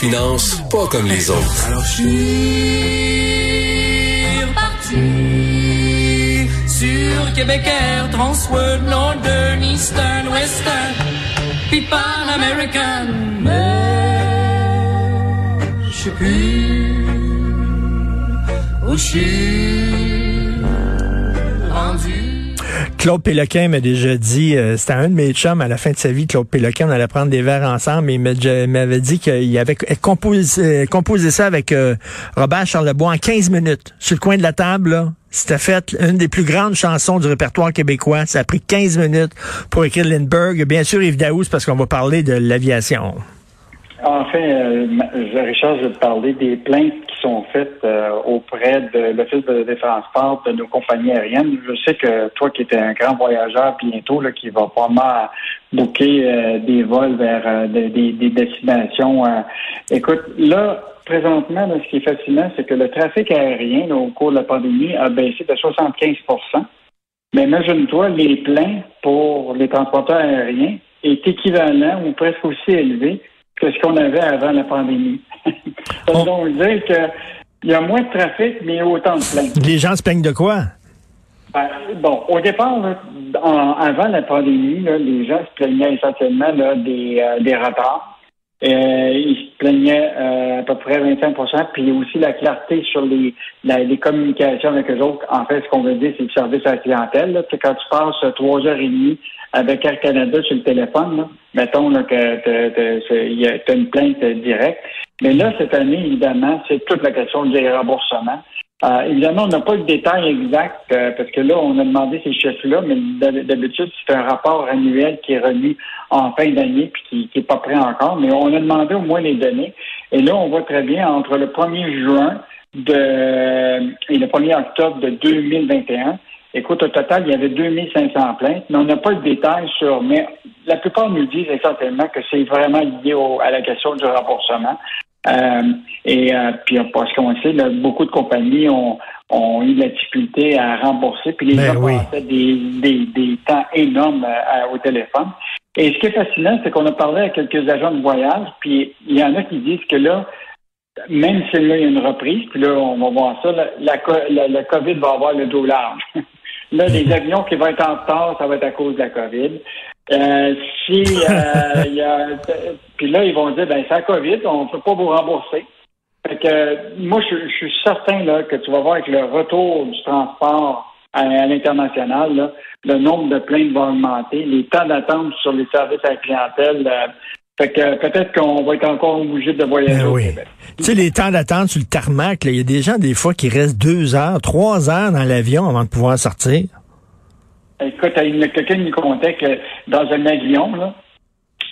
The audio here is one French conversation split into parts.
Finance pas comme les autres. Alors je suis reparti sur Québec Air, Transworld, Northern, Eastern, Western, puis Pan American. Mais je sais plus où je suis. Claude Péloquin m'a déjà dit, euh, c'était un de mes chums à la fin de sa vie, Claude Péloquin, on allait prendre des verres ensemble, et il m'avait dit qu'il avait composé, composé ça avec euh, Robert Charlebois en 15 minutes. Sur le coin de la table, là, c'était fait une des plus grandes chansons du répertoire québécois. Ça a pris 15 minutes pour écrire Lindbergh. Bien sûr, Yves Daoust, parce qu'on va parler de l'aviation. Enfin, euh, ma- Richard, je vais parler des plaintes qui sont faites euh, auprès de l'Office de défense transport de nos compagnies aériennes. Je sais que toi qui es un grand voyageur bientôt, là, qui va probablement booker euh, des vols vers euh, des, des- des destinations. euh, écoute, là, présentement, là, ce qui est fascinant, c'est que le trafic aérien, là, au cours de la pandémie, a baissé de 75% Mais imagine-toi, les pleins pour les transporteurs aériens est équivalent ou presque aussi élevé que ce qu'on avait avant la pandémie. Ça veut donc dire qu'il y a moins de trafic, mais il y a autant de plaintes. Les gens se plaignent de quoi? Ben, bon, au départ, en- avant la pandémie, là, les gens se plaignaient essentiellement là, des, euh, des retards. Euh, ils se plaignaient euh, à peu près 25 puis aussi la clarté sur les, les communications avec eux autres. En fait, ce qu'on veut dire, c'est le service à la clientèle. Là. Quand tu passes trois heures et demie avec Air Canada sur le téléphone, là, mettons là, que tu as une plainte directe. Mais là, cette année, évidemment, c'est toute la question des remboursements. Euh, évidemment, on n'a pas le détail exact euh, parce que là, on a demandé ces chiffres-là, mais d'hab- d'habitude, c'est un rapport annuel qui est remis en fin d'année puis qui n'est pas prêt encore. Mais on a demandé au moins les données. Et là, on voit très bien entre le 1er juin de, et le 1er octobre de 2021. Écoute, au total, il y avait 2500 plaintes, mais on n'a pas le détail sur. Mais la plupart nous disent essentiellement que c'est vraiment lié au- à la question du remboursement. Euh, et euh, puis parce qu'on sait, là, beaucoup de compagnies ont, ont eu de la difficulté à rembourser, puis les Ben gens oui. passaient des, des, des temps énormes euh, au téléphone. Et ce qui est fascinant, c'est qu'on a parlé à quelques agents de voyage, puis il y en a qui disent que là, même si là, il y a une reprise, puis là, on va voir ça, la, la, la- la COVID va avoir le dos large. là, les avions qui vont être en retard, ça va être à cause de la COVID. Euh, si euh, y a puis là, ils vont dire ben c'est la COVID, on peut pas vous rembourser. Fait que moi, je, je suis certain là, que tu vas voir avec le retour du transport à, à l'international, là, le nombre de plaintes va augmenter, les temps d'attente sur les services à la clientèle. euh, fait que peut-être qu'on va être encore obligé de voyager Ben au oui. Québec. Tu sais, les temps d'attente sur le tarmac, il y a des gens, des fois, qui restent deux heures, trois heures dans l'avion avant de pouvoir sortir. Écoute, il y a quelqu'un qui me contait que dans un avion, là,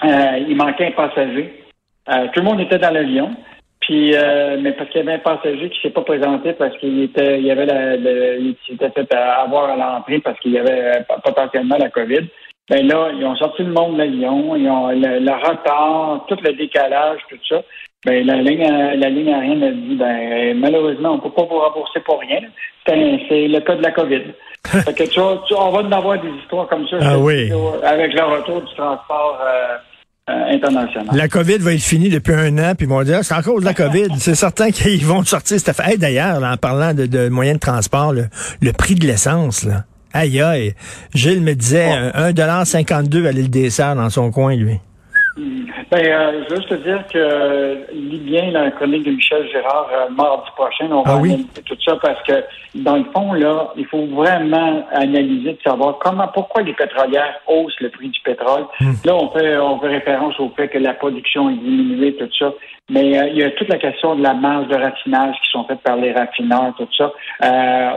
euh, il manquait un passager. Euh, tout le monde était dans l'avion. Puis, euh, mais parce qu'il y avait un passager qui s'est pas présenté parce qu'il était, il y avait la, il s'était fait avoir à l'entrée parce qu'il y avait potentiellement la COVID. Ben là, ils ont sorti le monde de l'avion, ils ont le, le retard, tout le décalage, tout ça. Ben la ligne, euh, la ligne aérienne a dit, ben malheureusement, on peut pas vous rembourser pour rien. C'est le cas de la COVID. fait que tu vois, tu- on va en avoir des histoires comme ça. Ah oui. Avec le retour du transport euh, euh, international. La COVID va être finie depuis un an, puis ils vont dire, c'est encore de la COVID. c'est certain qu'ils vont sortir cette affaire. Hey, D'ailleurs, en parlant de, de moyens de transport, le, le prix de l'essence, là. Aïe, aïe. Gilles me disait un 1,52 à l'île des Sœurs dans son coin, lui. Ben, euh, je veux juste te dire que euh, lis bien la chronique de Michel Gérard euh, mardi prochain. On va Ah oui? analyser tout ça parce que, dans le fond, là, il faut vraiment analyser de savoir comment, pourquoi les pétrolières haussent le prix du pétrole. Hmm. Là, on fait, on fait référence au fait que la production est diminuée, tout ça. Mais euh, il y a toute la question de la marge de raffinage qui sont faites par les raffineurs, tout ça. Euh,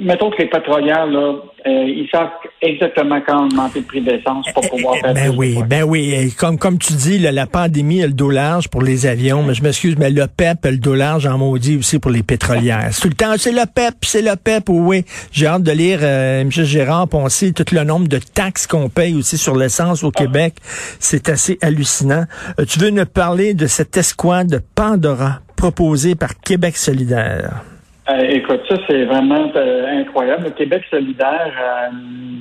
mettons que les pétrolières, là, euh, ils savent exactement quand augmenter le prix de l'essence pour pouvoir faire Ben oui, ben oui. Et Comme, comme tu dis, là, la pandémie a le dos pour les avions, mais je m'excuse, mais le PEP a le dos large en maudit aussi pour les pétrolières. Tout le temps, c'est le PEP, c'est le PEP, oui. J'ai hâte de lire euh, M. Gérard, sait tout le nombre de taxes qu'on paye aussi sur l'essence au Québec. C'est assez hallucinant. Euh, tu veux nous parler de cette escouade de Pandora proposée par Québec solidaire? Euh, écoute, ça, c'est vraiment incroyable. Le Québec solidaire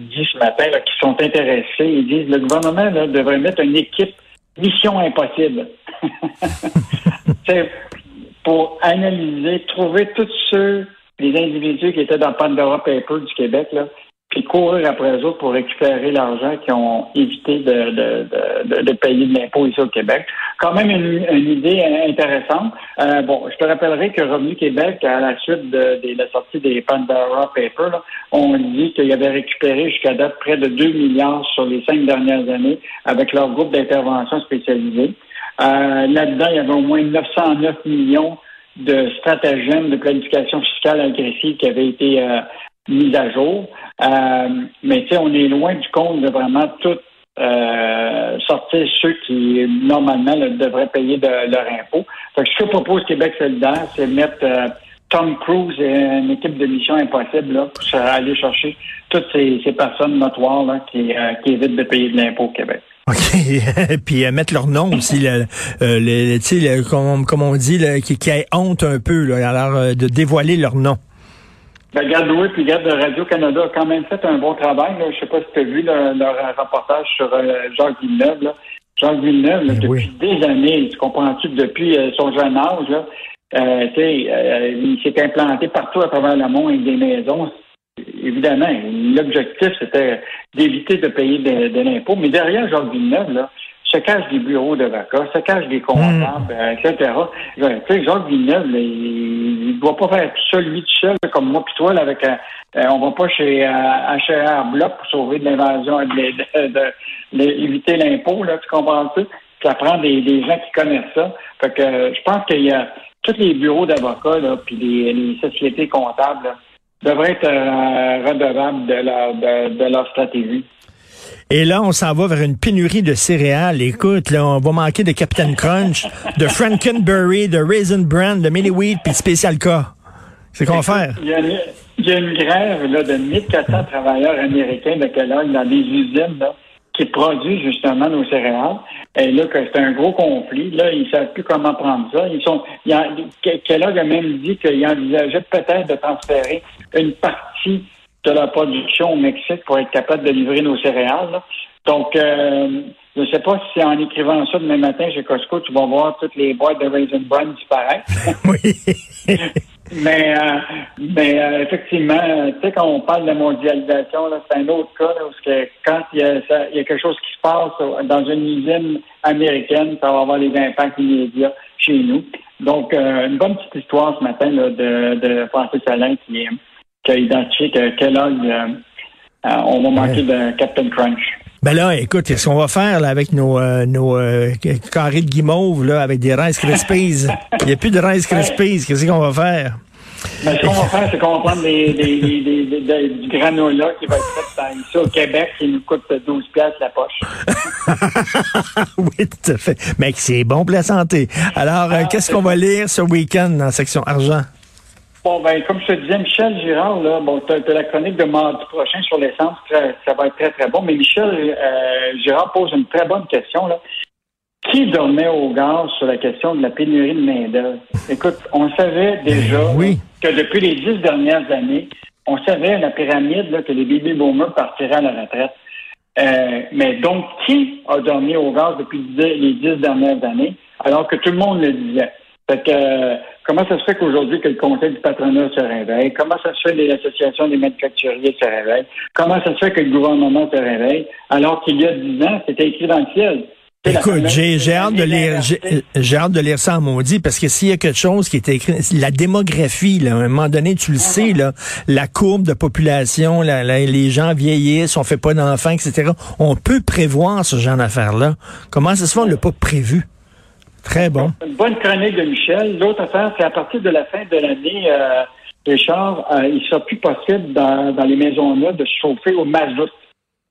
dit ce matin qu'ils sont intéressés. Ils disent le gouvernement devrait mettre une équipe mission impossible. C'est pour analyser, trouver tous ceux, les individus qui étaient dans Pandora Paper du Québec, là, puis courir après eux autres pour récupérer l'argent qu'ils ont évité de, de, de, de- payer de l'impôt ici au Québec. Quand même une, une idée intéressante. Euh, bon, je te rappellerai que Revenu Québec, à la suite de, de la sortie des Pandora Papers, là, on dit qu'il avait récupéré jusqu'à date près de 2 milliards sur les cinq dernières années avec leur groupe d'intervention spécialisé. Euh, Là-dedans, il y avait au moins 909 millions de stratagèmes de planification fiscale agressive qui avaient été euh, mis à jour. Euh, mais on est loin du compte de vraiment tout euh, sortir ceux qui, normalement, devraient payer de leur impôt. Fait que ce que propose Québec solidaire, c'est mettre euh, Tom Cruise et une équipe de mission impossible là, pour aller chercher toutes ces, personnes notoires là, qui, euh, qui évitent de payer de l'impôt au Québec. OK. Puis euh, mettre leur nom aussi, le, euh, le- le- comme, comme on dit, qui, qui ait honte un peu, là, alors de dévoiler leur nom. Ben, Garde oui, puis Garde de Radio-Canada a quand même fait un bon travail. Là. Je sais pas si tu as vu là, leur reportage sur euh, Jacques Villeneuve. Là. Jacques Villeneuve, là, Ben depuis oui. des années, tu comprends-tu, que depuis euh, son jeune âge, là, euh, euh, il s'est implanté partout à travers le monde avec des maisons. Évidemment, l'objectif, c'était d'éviter de payer de, de l'impôt. Mais derrière Jacques Villeneuve, là, se cachent des bureaux d'avocats, se cachent des comptables, euh, etc. Euh, Tu sais, Jacques Villeneuve, là, il doit pas faire tout ça, lui, tout seul, comme moi puis toi, là, avec un, euh, on va pas chez euh, HR Bloc pour sauver de l'invasion, de, de, éviter l'impôt, là, tu comprends-tu? Ça prend des, gens qui connaissent ça. Fait que euh, je pense qu'il y a tous les bureaux d'avocats, là, puis les, sociétés comptables, devraient être euh, redevables de leur, de leur stratégie. Et là, on s'en va vers une pénurie de céréales. Écoute, là, on va manquer de Captain Crunch, de Frankenberry, de Raisin Bran, de Mini Wheat, puis de Special K. C'est qu'on faire. Il y a une, il y a une grève là, de 1400 travailleurs américains de Kellogg dans des usines là, qui produisent justement nos céréales. Et là, c'est un gros conflit. Là, ils ne savent plus comment prendre ça. Ils sont, il y a- Ke- Kellogg a même dit qu'il envisageait peut-être de transférer une partie de la production au Mexique pour être capable de livrer nos céréales. là. Donc, euh, je ne sais pas si en écrivant ça demain matin chez Costco, tu vas voir toutes les boîtes de Raisin Bran disparaître. Oui. Mais, euh, mais euh, effectivement, euh, tu sais, quand on parle de mondialisation, c'est un autre cas, là, parce que quand il y, a, ça- il y a quelque chose qui se passe dans une usine américaine, ça va avoir les impacts immédiats chez nous. Donc, euh, une bonne petite histoire ce matin là, de, de Francis Alain qui, qui a identifié que Kellogg, euh, euh, on va manquer de Captain Crunch. Ben là, écoute, qu'est-ce qu'on va faire là, avec nos, euh, nos euh, carrés de guimauve là, avec des Rice Krispies? Il n'y a plus de Rice Krispies. Qu'est-ce qu'on va faire? Mais ce qu'on va faire, c'est qu'on va prendre des, des, des, des- des- des- du granola qui va être fait ici au Québec qui nous coûte 12 piastres la poche. oui, tout à fait. Mec, c'est bon pour la santé. Alors, euh, qu'est-ce qu'on va lire ce week-end dans la section argent? Bon, ben, comme je te disais, Michel Girard, là, bon, t'as as la chronique de mardi prochain sur l'essence, ça va être très, très bon. Mais Michel euh, Girard pose une très bonne question, là. Qui dormait au gaz sur la question de la pénurie de main-d'œuvre? Écoute, on savait déjà oui. là, que depuis les dix dernières années, on savait la pyramide là, que les baby boomers partiraient à la retraite. Euh, mais donc, qui a dormi au gaz depuis les dix dernières années, alors que tout le monde le disait? Fait que, euh, comment ça se fait qu'aujourd'hui que le conseil du patronat se réveille? Comment ça se fait que l'association des manufacturiers se réveille? Comment ça se fait que le gouvernement se réveille? Alors qu'il y a dix ans, c'était écrit dans le ciel? Écoute, j'ai j'ai hâte de lire j'ai j'ai hâte de lire ça en maudit parce que s'il y a quelque chose qui est écrit, la démographie, là, à un moment donné, tu le sais, là, la courbe de population, la- la- les gens vieillissent, on fait pas d'enfants, etc. On peut prévoir ce genre d'affaires-là. Comment ça se fait, on l'a pas prévu? Très bon. Une bonne chronique de Michel. L'autre affaire, c'est à partir de la fin de l'année, euh, Richard, euh, il sera plus possible dans, dans les maisons-là de se chauffer au mazout.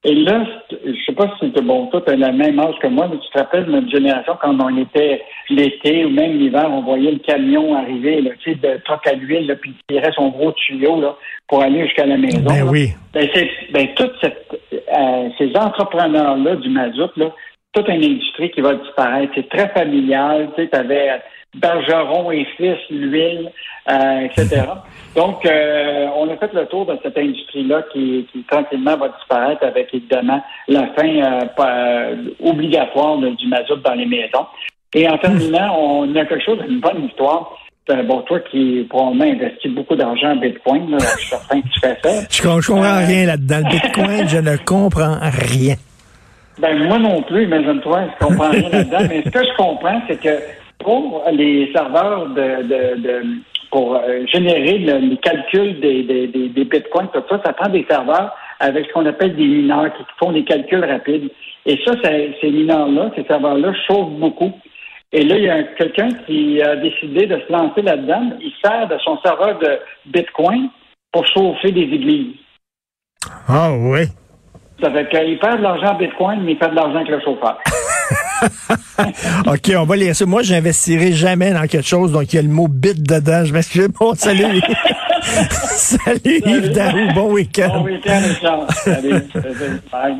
Et là, je sais pas si c'était bon, toi, tu as le même âge que moi, mais tu te rappelles de notre génération quand on était l'été ou même l'hiver, on voyait le camion arriver, là, tu sais, de troc à l'huile, là, puis il tirait son gros tuyau là, pour aller jusqu'à la maison. Ben là. oui. Ben, c'est, ben, toutes euh, ces entrepreneurs-là du mazout, là, toute une industrie qui va disparaître. C'est très familial. Tu sais, avais Bergeron et fils, l'huile, euh, etc. Donc, euh, on a fait le tour de cette industrie-là qui, qui tranquillement va disparaître avec évidemment la fin euh, euh, obligatoire du mazout dans les maisons. Et en terminant, on a quelque chose, une bonne histoire. Euh, bon, toi qui probablement investis beaucoup d'argent en Bitcoin, là, je suis certain que tu fais ça. Je, com- je comprends Euh, rien là-dedans. Le Bitcoin, je ne comprends rien. Ben, moi non plus, imagine-toi, je comprends rien là-dedans. Mais ce que je comprends, c'est que pour les serveurs de, de, de pour euh, générer le- les calculs des, des, des, des bitcoins, tout ça, ça prend des serveurs avec ce qu'on appelle des mineurs qui font des calculs rapides. Et ça, ça- ces mineurs-là, ces serveurs-là chauffent beaucoup. Et là, il y a quelqu'un qui a décidé de se lancer là-dedans. Il sert de son serveur de bitcoin pour chauffer des églises. Ah oui. Ça fait qu'il perd de l'argent en bitcoin, mais il fait de l'argent avec le chauffeur. OK, on va lire ça. Moi, j'investirai jamais dans quelque chose, donc il y a le mot bit dedans. Je m'excuse. Bon, salut. salut Yves Daou. Bon week-end. Bon week-end, Richard. Salut. Salut. Bye.